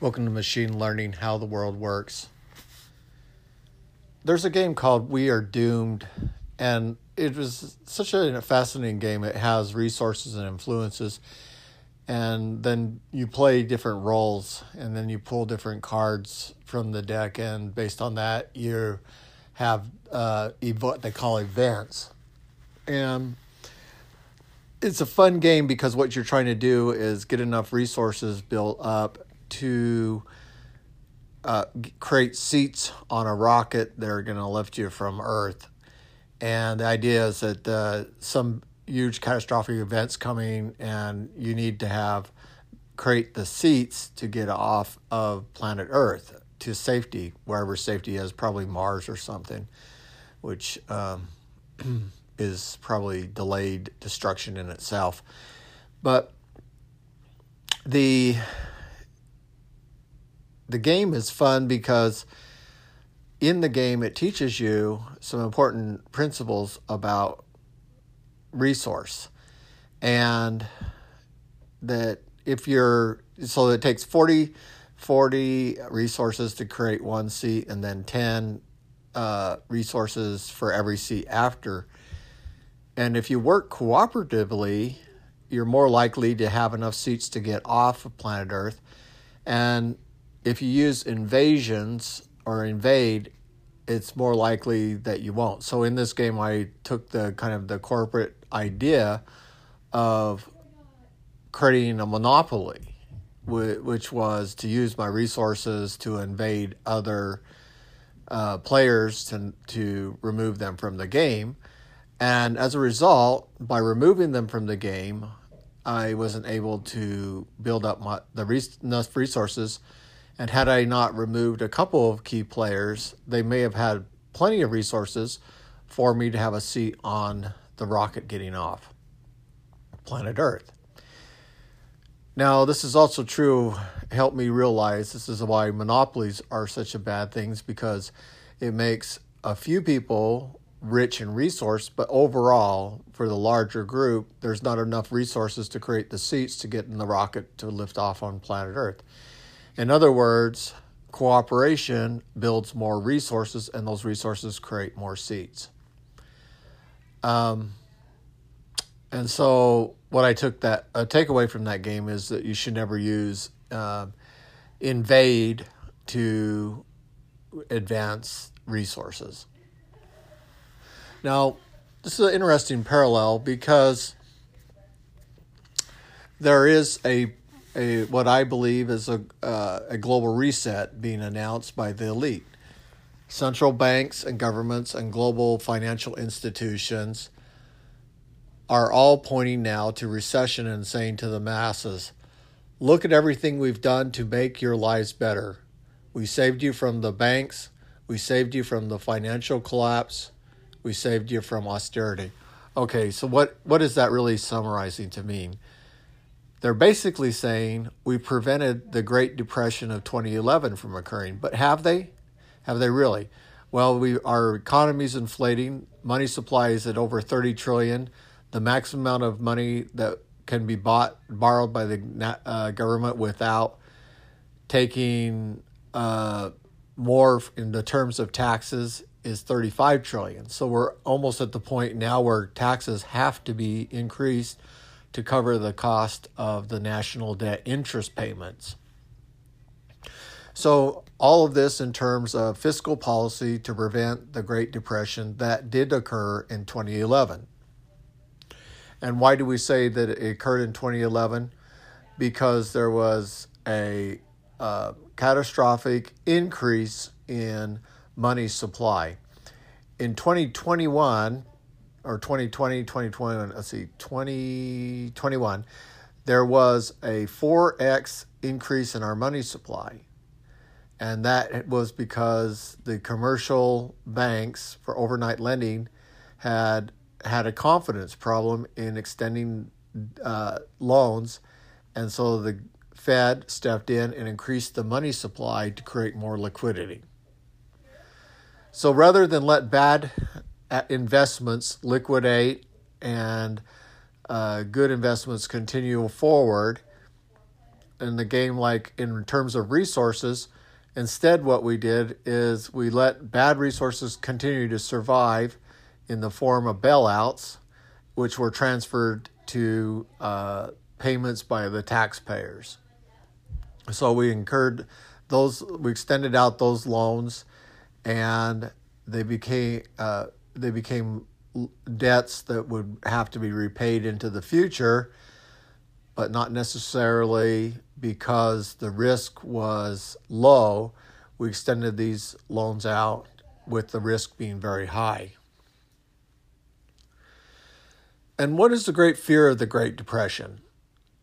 Welcome to Machine Learning How the World Works. There's a game called We Are Doomed, and it was such a fascinating game. It has resources and influences, and then you play different roles, and then you pull different cards from the deck, and based on that, you have uh, what they call events. And it's a fun game because what you're trying to do is get enough resources built up to uh, create seats on a rocket that are going to lift you from Earth. And the idea is that uh, some huge catastrophic events coming, and you need to have create the seats to get off of planet Earth to safety, wherever safety is, probably Mars or something, which um, is probably delayed destruction in itself. But the the game is fun because in the game it teaches you some important principles about resource. And that if you're so it takes 40 40 resources to create one seat and then 10 uh, resources for every seat after. And if you work cooperatively you're more likely to have enough seats to get off of planet earth. And if you use invasions or invade, it's more likely that you won't. So in this game, I took the kind of the corporate idea of creating a monopoly, which was to use my resources to invade other uh, players to, to remove them from the game. And as a result, by removing them from the game, I wasn't able to build up my, the enough resources and had I not removed a couple of key players, they may have had plenty of resources for me to have a seat on the rocket getting off planet Earth. Now, this is also true, helped me realize this is why monopolies are such a bad things because it makes a few people rich in resource, but overall, for the larger group, there's not enough resources to create the seats to get in the rocket to lift off on planet Earth. In other words, cooperation builds more resources, and those resources create more seats. Um, and so, what I took that a takeaway from that game is that you should never use uh, invade to advance resources. Now, this is an interesting parallel because there is a a what I believe is a uh, a global reset being announced by the elite. Central banks and governments and global financial institutions are all pointing now to recession and saying to the masses, look at everything we've done to make your lives better. We saved you from the banks, we saved you from the financial collapse, we saved you from austerity. Okay, so what, what is that really summarizing to mean? They're basically saying we prevented the Great Depression of 2011 from occurring, but have they? Have they really? Well, we our economy is inflating. Money supply is at over 30 trillion. The maximum amount of money that can be bought borrowed by the uh, government without taking uh, more in the terms of taxes is 35 trillion. So we're almost at the point now where taxes have to be increased to cover the cost of the national debt interest payments. So, all of this in terms of fiscal policy to prevent the Great Depression that did occur in 2011. And why do we say that it occurred in 2011? Because there was a uh, catastrophic increase in money supply. In 2021, or 2020, 2021, let's see, 2021, there was a 4x increase in our money supply. And that was because the commercial banks for overnight lending had had a confidence problem in extending uh, loans. And so the Fed stepped in and increased the money supply to create more liquidity. So rather than let bad investments liquidate and uh, good investments continue forward, in the game, like in terms of resources, instead, what we did is we let bad resources continue to survive in the form of bailouts, which were transferred to uh, payments by the taxpayers. So we incurred those, we extended out those loans, and they became uh, they became debts that would have to be repaid into the future, but not necessarily because the risk was low. We extended these loans out with the risk being very high. And what is the great fear of the Great Depression?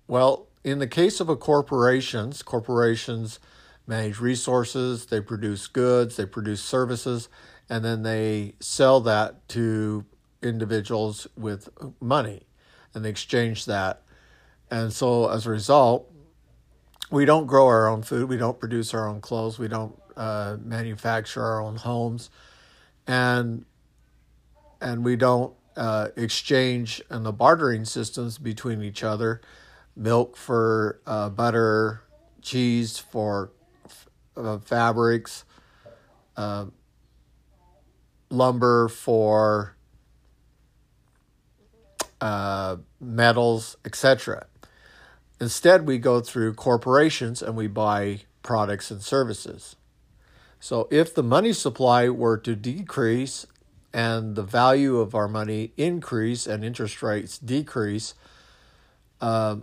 Well, in the case of a corporations, corporations manage resources, they produce goods, they produce services, and then they sell that to individuals with money and they exchange that. And so as a result, we don't grow our own food, we don't produce our own clothes, we don't uh, manufacture our own homes, and and we don't uh, exchange and the bartering systems between each other, milk for uh, butter, cheese for uh, fabrics, uh, lumber for uh, metals, etc. Instead, we go through corporations and we buy products and services. So, if the money supply were to decrease and the value of our money increase and interest rates decrease, uh,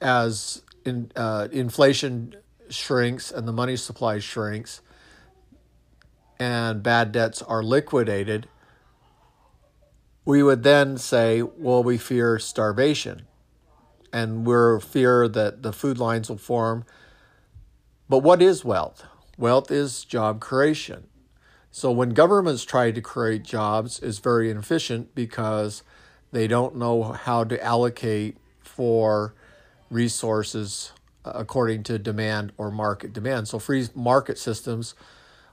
as in, uh, inflation shrinks and the money supply shrinks, and bad debts are liquidated, we would then say, well, we fear starvation and we're fear that the food lines will form. But what is wealth? Wealth is job creation. So when governments try to create jobs, it's very inefficient because they don't know how to allocate for resources according to demand or market demand. So free market systems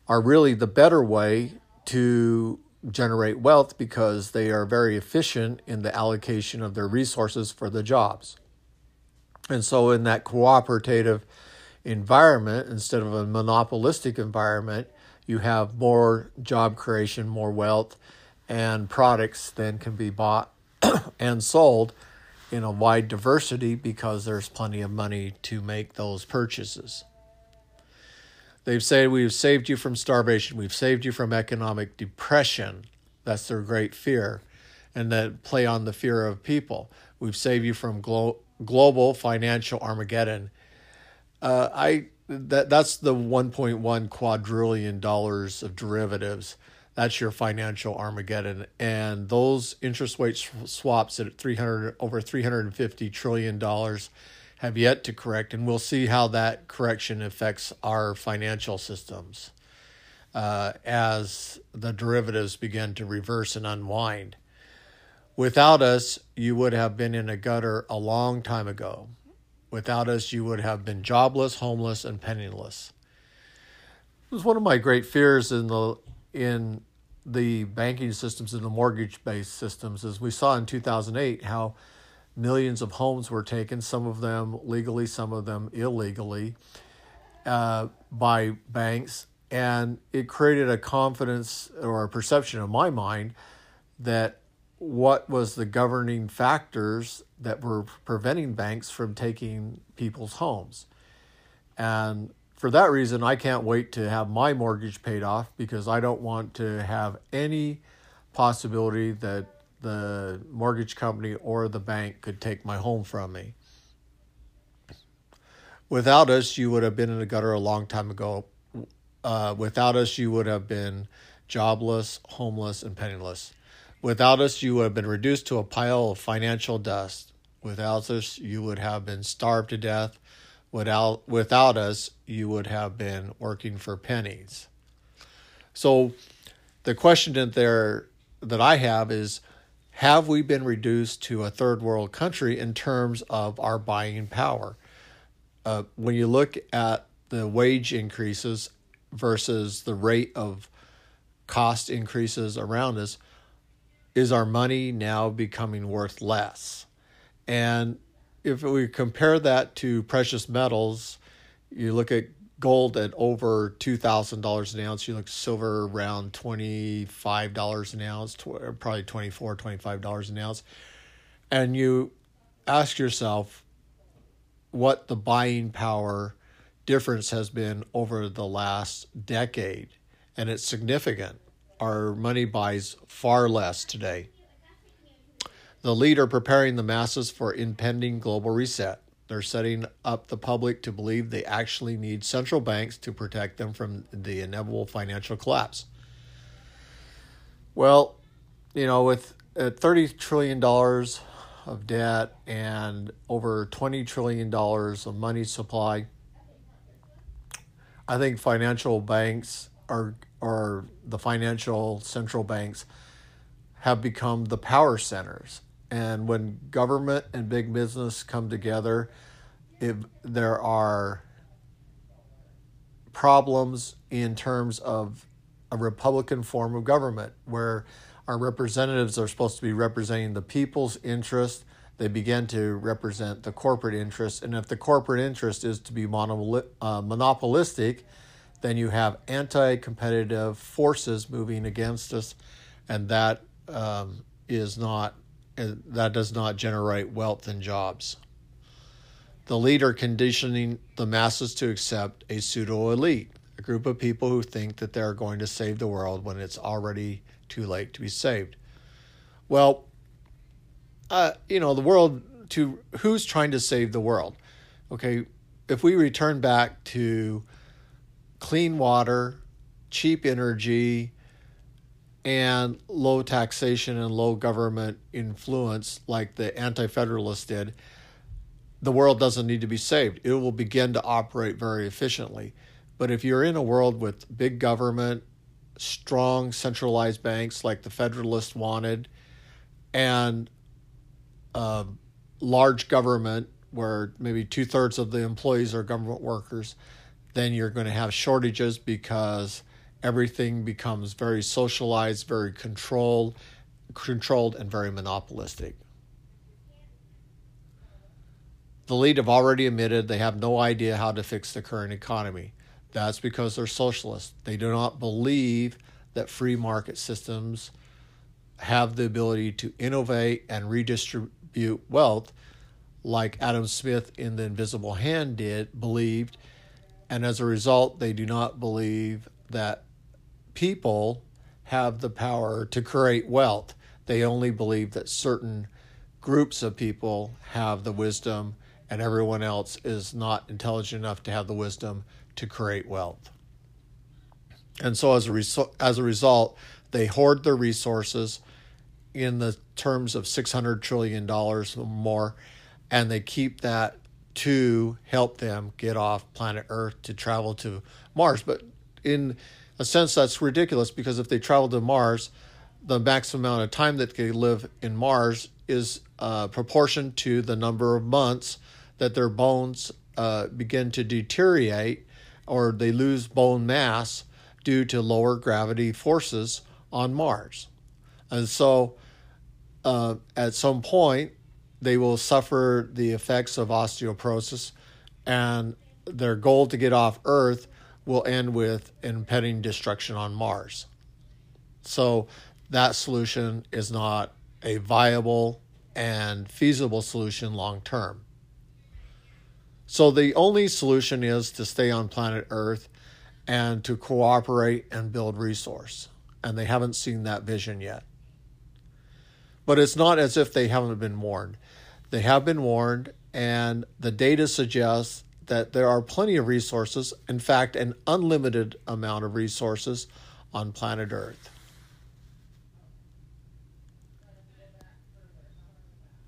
are really the better way to generate wealth because they are very efficient in the allocation of their resources for the jobs. And so in that cooperative environment instead of a monopolistic environment, you have more job creation, more wealth, and products then can be bought and sold in a wide diversity because there's plenty of money to make those purchases. They've said we've saved you from starvation, we've saved you from economic depression. That's their great fear. And that play on the fear of people. We've saved you from glo- global financial Armageddon. Uh, I that that's the 1.1 quadrillion dollars of derivatives. That's your financial Armageddon, and those interest rate swaps at 300 over 350 trillion dollars have yet to correct, and we'll see how that correction affects our financial systems uh, as the derivatives begin to reverse and unwind. Without us, you would have been in a gutter a long time ago. Without us, you would have been jobless, homeless, and penniless. It was one of my great fears in the in the banking systems and the mortgage-based systems, as we saw in 2008, how millions of homes were taken, some of them legally, some of them illegally, uh, by banks, and it created a confidence or a perception in my mind that what was the governing factors that were preventing banks from taking people's homes. And for that reason, I can't wait to have my mortgage paid off because I don't want to have any possibility that the mortgage company or the bank could take my home from me. Without us, you would have been in the gutter a long time ago. Uh, without us, you would have been jobless, homeless, and penniless. Without us, you would have been reduced to a pile of financial dust. Without us, you would have been starved to death. Without, without us, you would have been working for pennies. So, the question that there that I have is have we been reduced to a third world country in terms of our buying power? Uh, when you look at the wage increases versus the rate of cost increases around us, is our money now becoming worth less? And if we compare that to precious metals, you look at gold at over $2,000 an ounce. You look silver around $25 an ounce, uh, probably $24, $25 an ounce. And you ask yourself what the buying power difference has been over the last decade. And it's significant. Our money buys far less today. The leader preparing the masses for impending global reset. They're setting up the public to believe they actually need central banks to protect them from the inevitable financial collapse. Well, you know, with uh, $30 trillion of debt and over $20 trillion of money supply, I think financial banks are, or the financial central banks have become the power centers and when government and big business come together, if there are problems in terms of a Republican form of government where our representatives are supposed to be representing the people's interest. They begin to represent the corporate interest. And if the corporate interest is to be uh, monopolistic, then you have anti competitive forces moving against us. And that um, is not that does not generate wealth and jobs. The leader conditioning the masses to accept a pseudo elite, a group of people who think that they're going to save the world when it's already too late to be saved. Well, uh, you know, the world to who's trying to save the world? Okay, if we return back to clean water, cheap energy, and low taxation and low government influence, like the Anti Federalists did, the world doesn't need to be saved. It will begin to operate very efficiently. But if you're in a world with big government, strong centralized banks like the Federalists wanted, and uh, large government where maybe two thirds of the employees are government workers, then you're going to have shortages because everything becomes very socialized, very controlled, controlled and very monopolistic. The lead have already admitted they have no idea how to fix the current economy. That's because they're socialists. They do not believe that free market systems have the ability to innovate and redistribute wealth like Adam Smith in The Invisible Hand did, believed. And as a result, they do not believe that people have the power to create wealth. They only believe that certain groups of people have the wisdom and everyone else is not intelligent enough to have the wisdom to create wealth. And so as a, resu- as a result, they hoard their resources in the terms of $600 trillion or more, and they keep that to help them get off planet Earth to travel to Mars. But in a sense that's ridiculous because if they travel to Mars, the maximum amount of time that they live in Mars is uh, proportion to the number of months that their bones uh, begin to deteriorate or they lose bone mass due to lower gravity forces on Mars. And so uh, at some point, they will suffer the effects of osteoporosis, and their goal to get off Earth will end with impending destruction on Mars. So that solution is not a viable and feasible solution long term. So the only solution is to stay on planet Earth and to cooperate and build resource. And they haven't seen that vision yet. But it's not as if they haven't been warned. They have been warned, and the data suggests that there are plenty of resources, in fact, an unlimited amount of resources on planet Earth.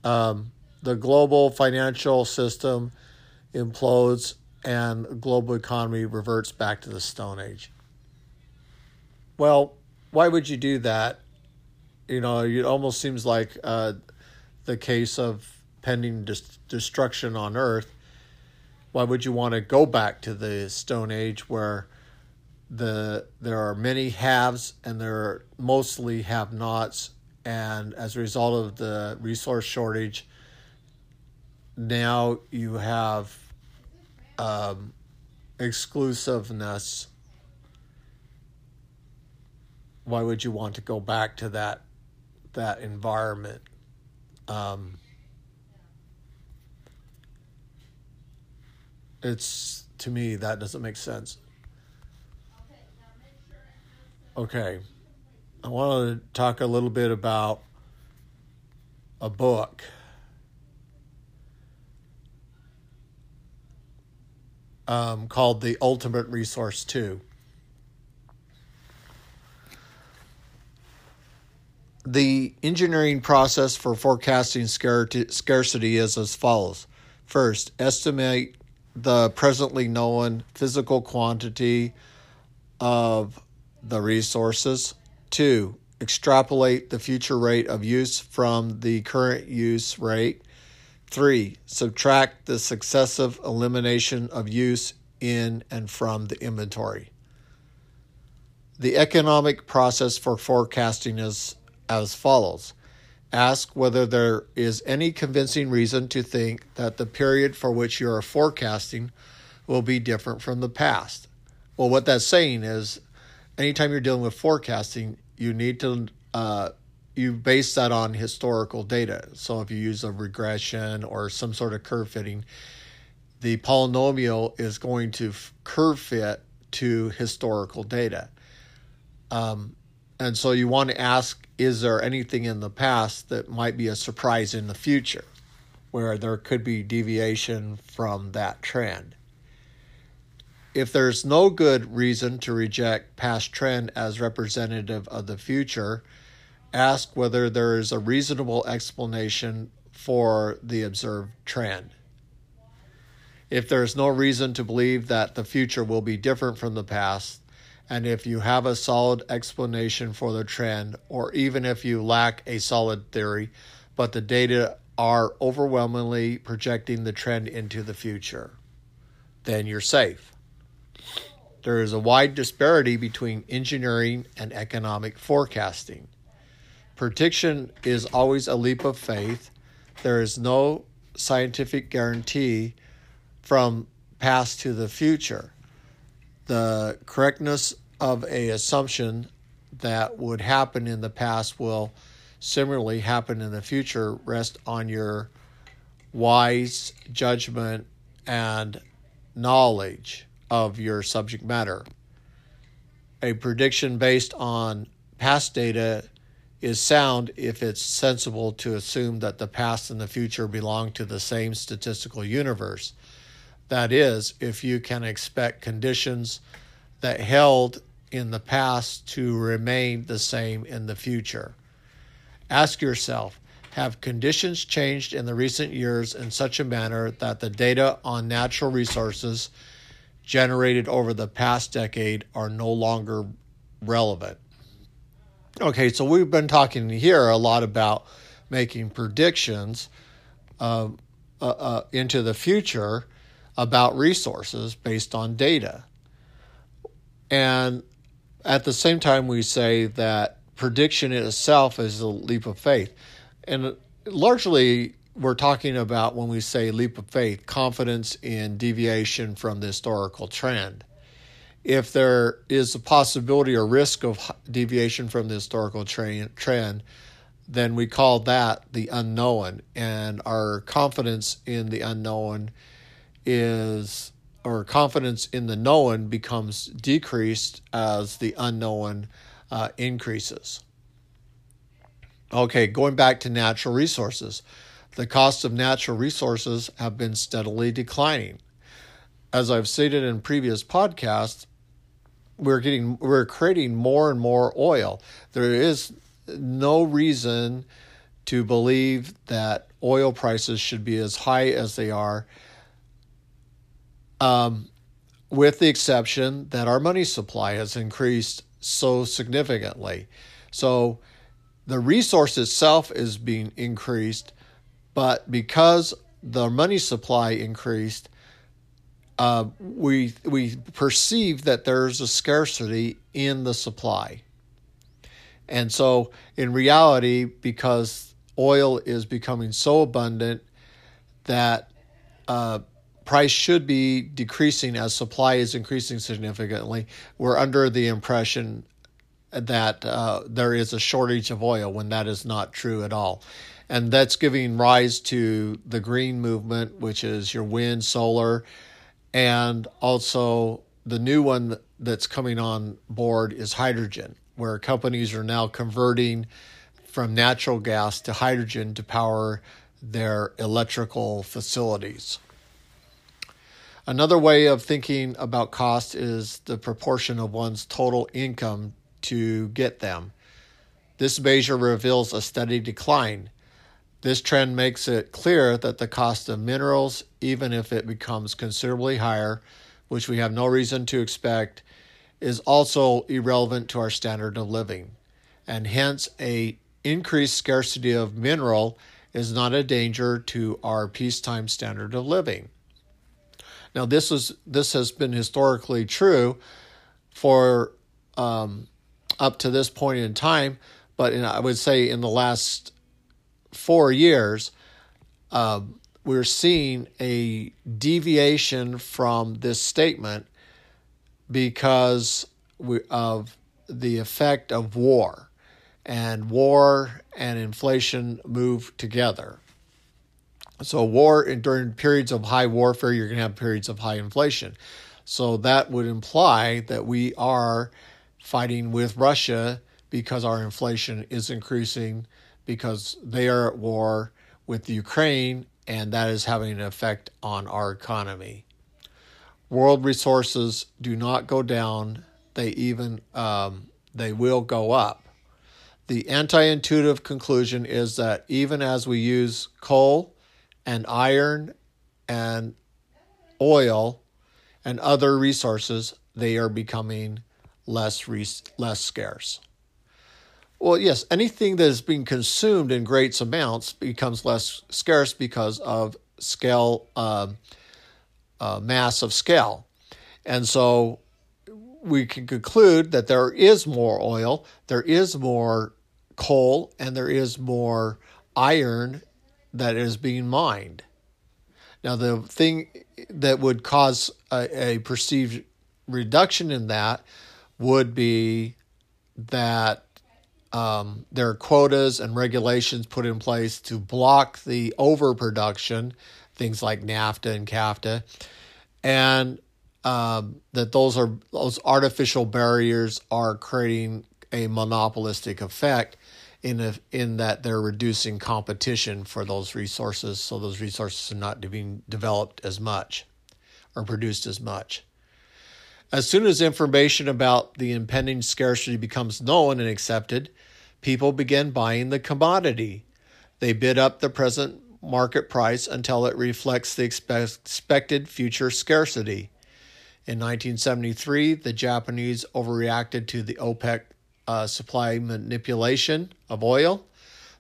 Um, the global financial system implodes and global economy reverts back to the Stone Age. Well, why would you do that? You know, it almost seems like uh, the case of pending dis- destruction on Earth why would you want to go back to the Stone Age where the there are many haves and there are mostly have-nots, and as a result of the resource shortage, now you have um, exclusiveness. Why would you want to go back to that that environment? Um, it's to me that doesn't make sense. Okay, I want to talk a little bit about a book. Um, called The Ultimate Resource 2. The engineering process for forecasting scarcity is as follows. First, estimate the presently known physical quantity of the resources. Two, extrapolate the future rate of use from the current use rate. Three, subtract the successive elimination of use in and from the inventory. The economic process for forecasting is as follows Ask whether there is any convincing reason to think that the period for which you are forecasting will be different from the past. Well, what that's saying is anytime you're dealing with forecasting, you need to uh, you base that on historical data. So if you use a regression or some sort of curve fitting, the polynomial is going to curve fit to historical data. Um, and so you want to ask is there anything in the past that might be a surprise in the future where there could be deviation from that trend? If there's no good reason to reject past trend as representative of the future, ask whether there is a reasonable explanation for the observed trend. If there is no reason to believe that the future will be different from the past, and if you have a solid explanation for the trend, or even if you lack a solid theory, but the data are overwhelmingly projecting the trend into the future, then you're safe. There is a wide disparity between engineering and economic forecasting. Prediction is always a leap of faith. There is no scientific guarantee from past to the future the correctness of a assumption that would happen in the past will similarly happen in the future rest on your wise judgment and knowledge of your subject matter. A prediction based on past data is sound if it's sensible to assume that the past and the future belong to the same statistical universe. That is, if you can expect conditions that held in the past to remain the same in the future. Ask yourself Have conditions changed in the recent years in such a manner that the data on natural resources generated over the past decade are no longer relevant? Okay, so we've been talking here a lot about making predictions uh, uh, uh, into the future about resources based on data. And at the same time, we say that prediction itself is a leap of faith. And largely, we're talking about when we say leap of faith, confidence in deviation from the historical trend. If there is a possibility or risk of deviation from the historical trend, then we call that the unknown. And our confidence in the unknown is or confidence in the known becomes decreased as the unknown uh, increases. Okay, going back to natural resources. The cost of natural resources have been steadily declining. As I've stated in previous podcasts, we're getting we're creating more and more oil. There is no reason to believe that oil prices should be as high as they are um, with the exception that our money supply has increased so significantly. So the resource itself is being increased, but because the money supply increased, uh, we we perceive that there's a scarcity in the supply. And so, in reality, because oil is becoming so abundant that uh, price should be decreasing as supply is increasing significantly. We're under the impression that uh, there is a shortage of oil when that is not true at all. And that's giving rise to the green movement, which is your wind, solar, and also the new one that's coming on board is hydrogen, where companies are now converting from natural gas to hydrogen to power their electrical facilities. Another way of thinking about cost is the proportion of one's total income to get them. This measure reveals a steady decline. This trend makes it clear that the cost of minerals, even if it becomes considerably higher, which we have no reason to expect, is also irrelevant to our standard of living, and hence a increased scarcity of mineral is not a danger to our peacetime standard of living. Now, this is this has been historically true for um, up to this point in time, but in, I would say in the last four years, uh, we're seeing a deviation from this statement because we, of the effect of war. And war and inflation move together. So, war and during periods of high warfare, you're going to have periods of high inflation. So, that would imply that we are fighting with Russia because our inflation is increasing because they are at war with Ukraine and that is having an effect on our economy. World resources do not go down; they even um, they will go up. The anti-intuitive conclusion is that even as we use coal and iron and oil and other resources, they are becoming less res- less scarce. Well, yes, anything that is being consumed in great amounts becomes less scarce because of scale, uh, uh, mass of scale. And so we can conclude that there is more oil, there is more coal, and there is more iron that is being mined. Now, the thing that would cause a, a perceived reduction in that would be that um, there are quotas and regulations put in place to block the overproduction, things like NAFTA and CAFTA, and um, that those are those artificial barriers are creating a monopolistic effect in a, in that they're reducing competition for those resources, so those resources are not being developed as much or produced as much. As soon as information about the impending scarcity becomes known and accepted, people begin buying the commodity. They bid up the present market price until it reflects the expected future scarcity. In 1973, the Japanese overreacted to the OPEC uh, supply manipulation of oil.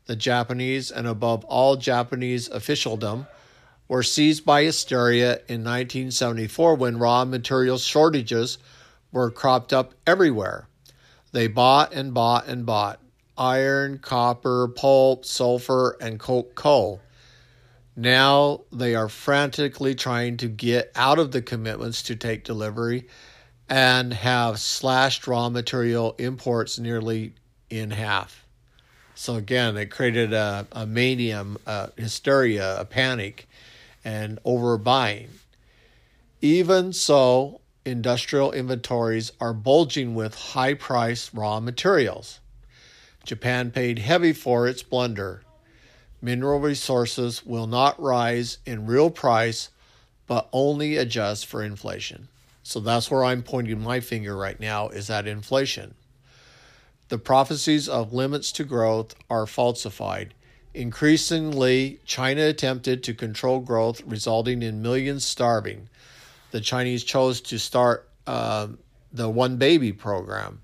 The Japanese, and above all Japanese officialdom, were seized by hysteria in 1974 when raw material shortages were cropped up everywhere. They bought and bought and bought iron, copper, pulp, sulfur, and coke coal. Now they are frantically trying to get out of the commitments to take delivery and have slashed raw material imports nearly in half. So again, it created a, a mania, a hysteria, a panic and overbuying. Even so, industrial inventories are bulging with high priced raw materials. Japan paid heavy for its blunder. Mineral resources will not rise in real price, but only adjust for inflation. So that's where I'm pointing my finger right now is at inflation. The prophecies of limits to growth are falsified Increasingly, China attempted to control growth, resulting in millions starving. The Chinese chose to start uh, the One Baby program.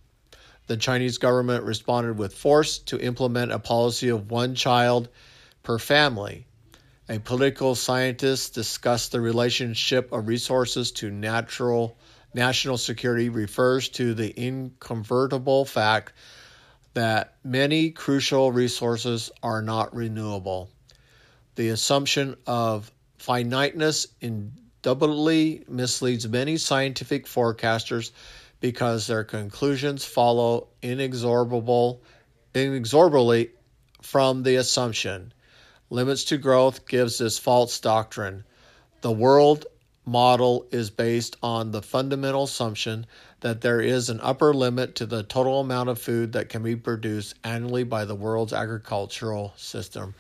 The Chinese government responded with force to implement a policy of one child per family. A political scientist discussed the relationship of resources to natural national security refers to the incontrovertible fact that many crucial resources are not renewable. The assumption of finiteness indubitably misleads many scientific forecasters because their conclusions follow inexorable, inexorably from the assumption. Limits to growth gives this false doctrine. The world model is based on the fundamental assumption that there is an upper limit to the total amount of food that can be produced annually by the world's agricultural system.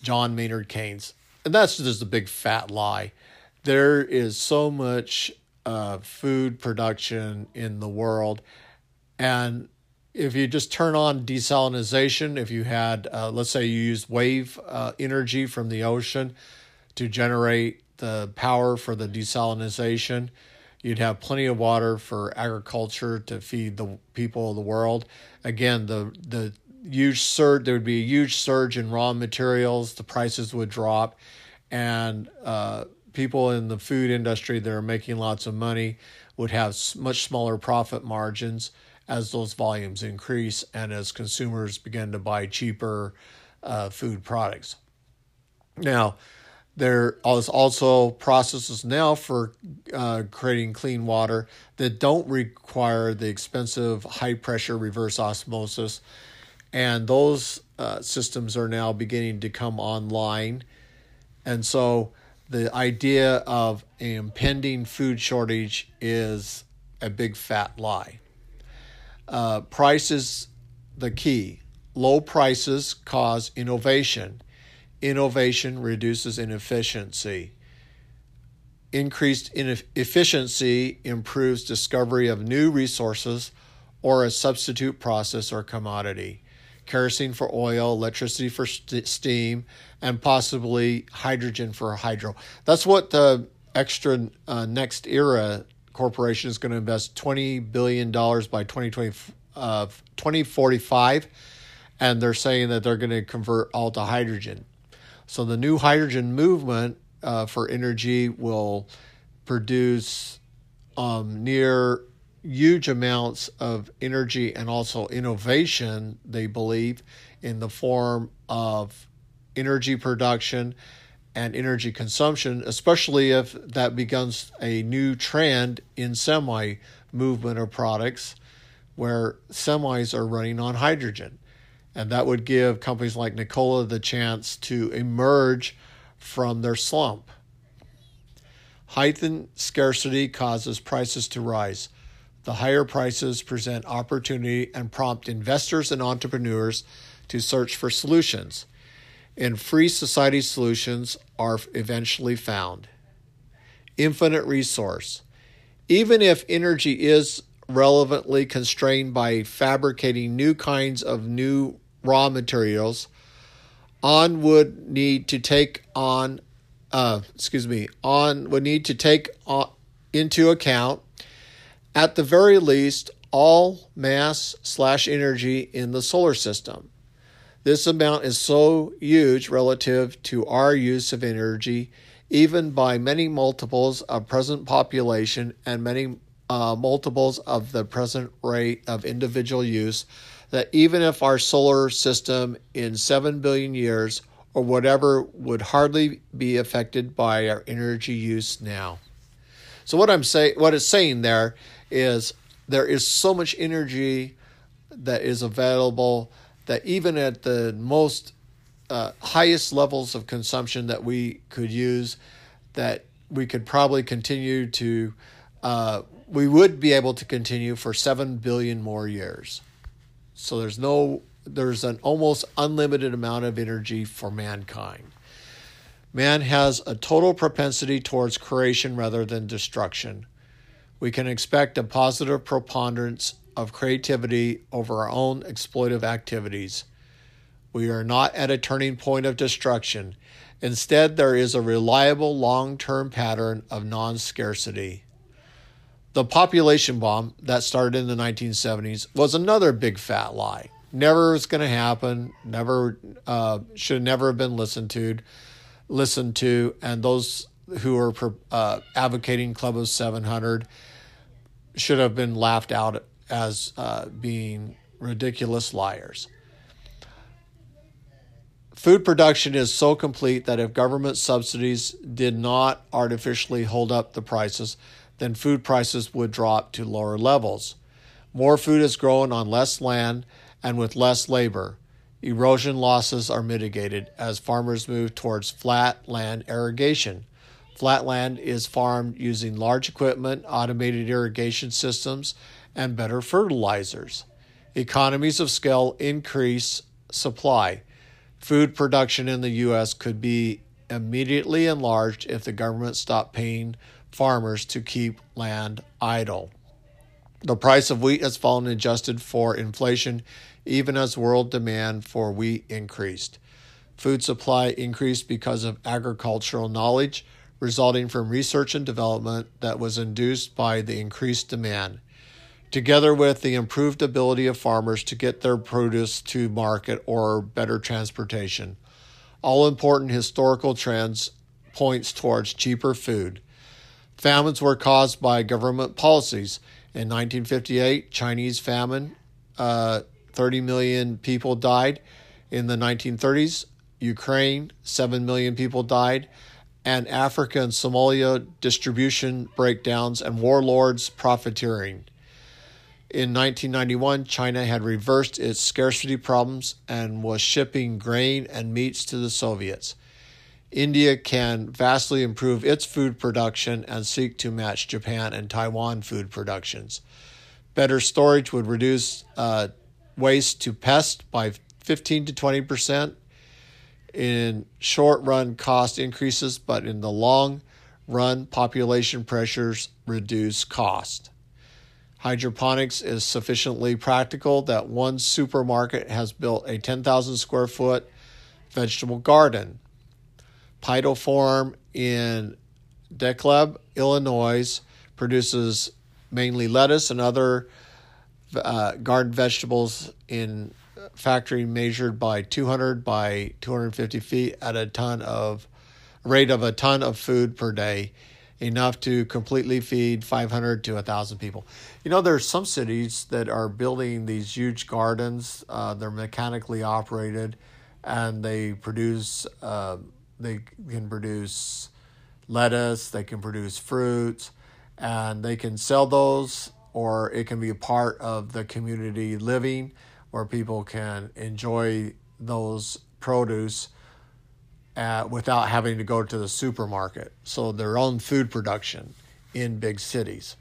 John Maynard Keynes. And that's just a big fat lie. There is so much uh, food production in the world. And if you just turn on desalination, if you had, uh, let's say you use wave uh, energy from the ocean to generate the power for the desalination, you'd have plenty of water for agriculture to feed the people of the world. Again, the the huge surge there would be a huge surge in raw materials. The prices would drop, and uh, people in the food industry that are making lots of money would have much smaller profit margins as those volumes increase and as consumers begin to buy cheaper uh, food products. Now, there is also processes now for uh, creating clean water that don't require the expensive high pressure reverse osmosis. And those uh, systems are now beginning to come online. And so the idea of an impending food shortage is a big fat lie. Uh, price is the key. Low prices cause innovation Innovation reduces inefficiency. Increased efficiency improves discovery of new resources or a substitute process or commodity. Kerosene for oil, electricity for st- steam, and possibly hydrogen for hydro. That's what the extra uh, NextEra Corporation is going to invest $20 billion by 2020, uh, 2045. And they're saying that they're going to convert all to hydrogen. So the new hydrogen movement uh, for energy will produce um, near huge amounts of energy and also innovation, they believe, in the form of energy production and energy consumption, especially if that becomes a new trend in semi movement of products where semis are running on hydrogen. And that would give companies like Nikola the chance to emerge from their slump. Heightened scarcity causes prices to rise. The higher prices present opportunity and prompt investors and entrepreneurs to search for solutions. And free society solutions are eventually found. Infinite resource. Even if energy is relevantly constrained by fabricating new kinds of new raw materials, on would need to take on, uh, excuse me, on would need to take on, into account, at the very least, all mass slash energy in the solar system. This amount is so huge relative to our use of energy, even by many multiples of present population and many uh, multiples of the present rate of individual use that even if our solar system in 7 billion years or whatever would hardly be affected by our energy use now. So what I'm saying what it's saying there is there is so much energy that is available that even at the most uh, highest levels of consumption that we could use that we could probably continue to uh, we would be able to continue for 7 billion more years. So there's no there's an almost unlimited amount of energy for mankind. Man has a total propensity towards creation rather than destruction. We can expect a positive preponderance of creativity over our own exploitive activities. We are not at a turning point of destruction. Instead, there is a reliable long term pattern of non scarcity. The population bomb that started in the 1970s was another big fat lie. Never was going to happen. Never uh, should never have been listened to. Listened to, and those who are uh, advocating Club of 700 should have been laughed out as uh, being ridiculous liars. Food production is so complete that if government subsidies did not artificially hold up the prices, then food prices would drop to lower levels. More food is grown on less land and with less labor. Erosion losses are mitigated as farmers move towards flat land irrigation. Flat land is farmed using large equipment, automated irrigation systems, and better fertilizers. Economies of scale increase supply. Food production in the U.S. could be immediately enlarged if the government stopped paying farmers to keep land idle. The price of wheat has fallen adjusted for inflation, even as world demand for wheat increased. Food supply increased because of agricultural knowledge resulting from research and development that was induced by the increased demand together with the improved ability of farmers to get their produce to market or better transportation. All important historical trends points towards cheaper food. Famines were caused by government policies. In 1958, Chinese famine, uh, 30 million people died. In the 1930s, Ukraine, 7 million people died. And Africa and Somalia, distribution breakdowns and warlords profiteering. In 1991, China had reversed its scarcity problems and was shipping grain and meats to the Soviets. India can vastly improve its food production and seek to match Japan and Taiwan food productions. Better storage would reduce uh, waste to pest by 15 to 20 percent. In short run, cost increases, but in the long run, population pressures reduce cost. Hydroponics is sufficiently practical that one supermarket has built a 10,000 square foot vegetable garden. Phytofarm in DeKalb, Illinois, produces mainly lettuce and other uh, garden vegetables in factory measured by 200 by 250 feet at a ton of rate of a ton of food per day enough to completely feed 500 to 1,000 people. You know, there's some cities that are building these huge gardens. Uh, they're mechanically operated, and they produce. Uh, they can produce lettuce. They can produce fruits, and they can sell those, or it can be a part of the community living, where people can enjoy those produce without having to go to the supermarket. So their own food production in big cities.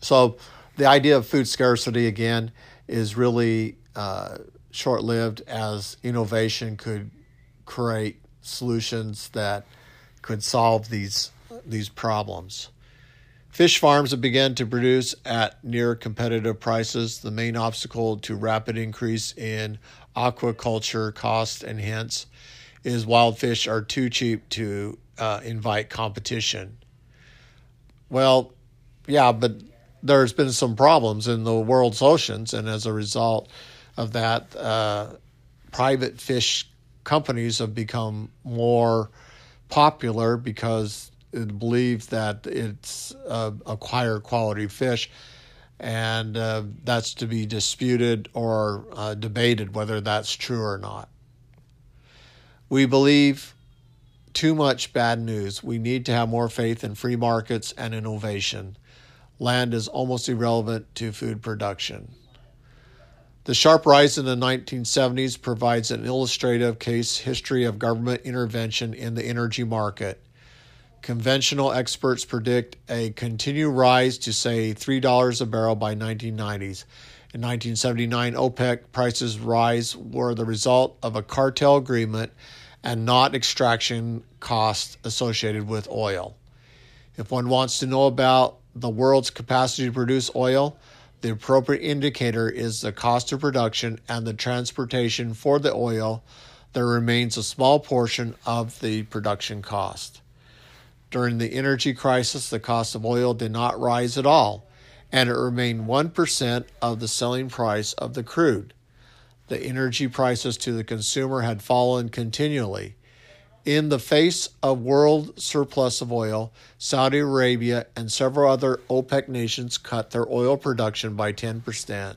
So the idea of food scarcity again is really uh, short lived as innovation could create solutions that could solve these these problems. Fish farms have begun to produce at near competitive prices. The main obstacle to rapid increase in aquaculture costs and hence is wild fish are too cheap to uh, invite competition. Well, yeah, but there's been some problems in the world's oceans, and as a result of that, uh, private fish companies have become more popular because it believes that it's uh, acquire quality fish, and uh, that's to be disputed or uh, debated whether that's true or not. We believe too much bad news. We need to have more faith in free markets and innovation. Land is almost irrelevant to food production. The sharp rise in the 1970s provides an illustrative case history of government intervention in the energy market. Conventional experts predict a continued rise to, say, $3 a barrel by 1990s. In 1979, OPEC prices rise were the result of a cartel agreement and not extraction costs associated with oil. If one wants to know about the world's capacity to produce oil, the appropriate indicator is the cost of production and the transportation for the oil. There remains a small portion of the production cost. During the energy crisis, the cost of oil did not rise at all, and it remained 1% of the selling price of the crude. The energy prices to the consumer had fallen continually. In the face of world surplus of oil, Saudi Arabia and several other OPEC nations cut their oil production by 10%.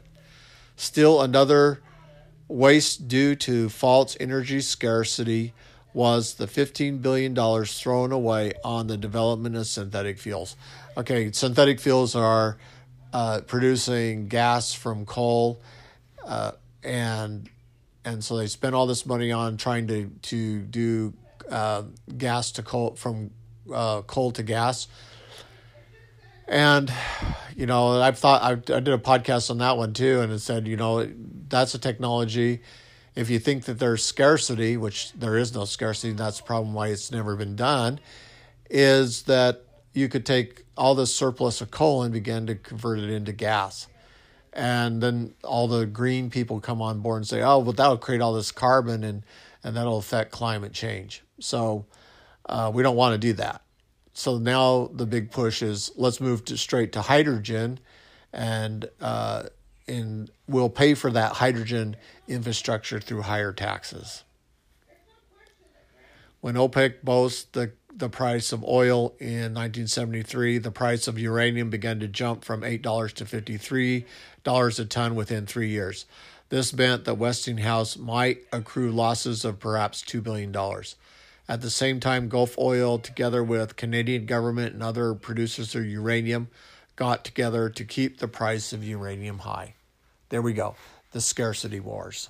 Still, another waste due to false energy scarcity was the $15 billion thrown away on the development of synthetic fuels. Okay, synthetic fuels are uh, producing gas from coal, uh, and and so they spent all this money on trying to to do uh, gas to coal from uh, coal to gas. And you know, I've thought I, I did a podcast on that one too, and it said, you know, that's a technology. If you think that there's scarcity, which there is no scarcity, that's the problem why it's never been done, is that you could take all this surplus of coal and begin to convert it into gas. And then all the green people come on board and say, oh, well, that'll create all this carbon and, and that'll affect climate change. So uh, we don't want to do that. So now the big push is let's move to straight to hydrogen and uh, and we'll pay for that hydrogen infrastructure through higher taxes. When OPEC boasts the, the price of oil in 1973, the price of uranium began to jump from $8 to $53 a ton within three years. This meant that Westinghouse might accrue losses of perhaps $2 billion. At the same time, Gulf Oil, together with Canadian government and other producers of uranium, got together to keep the price of uranium high. There we go. The scarcity wars.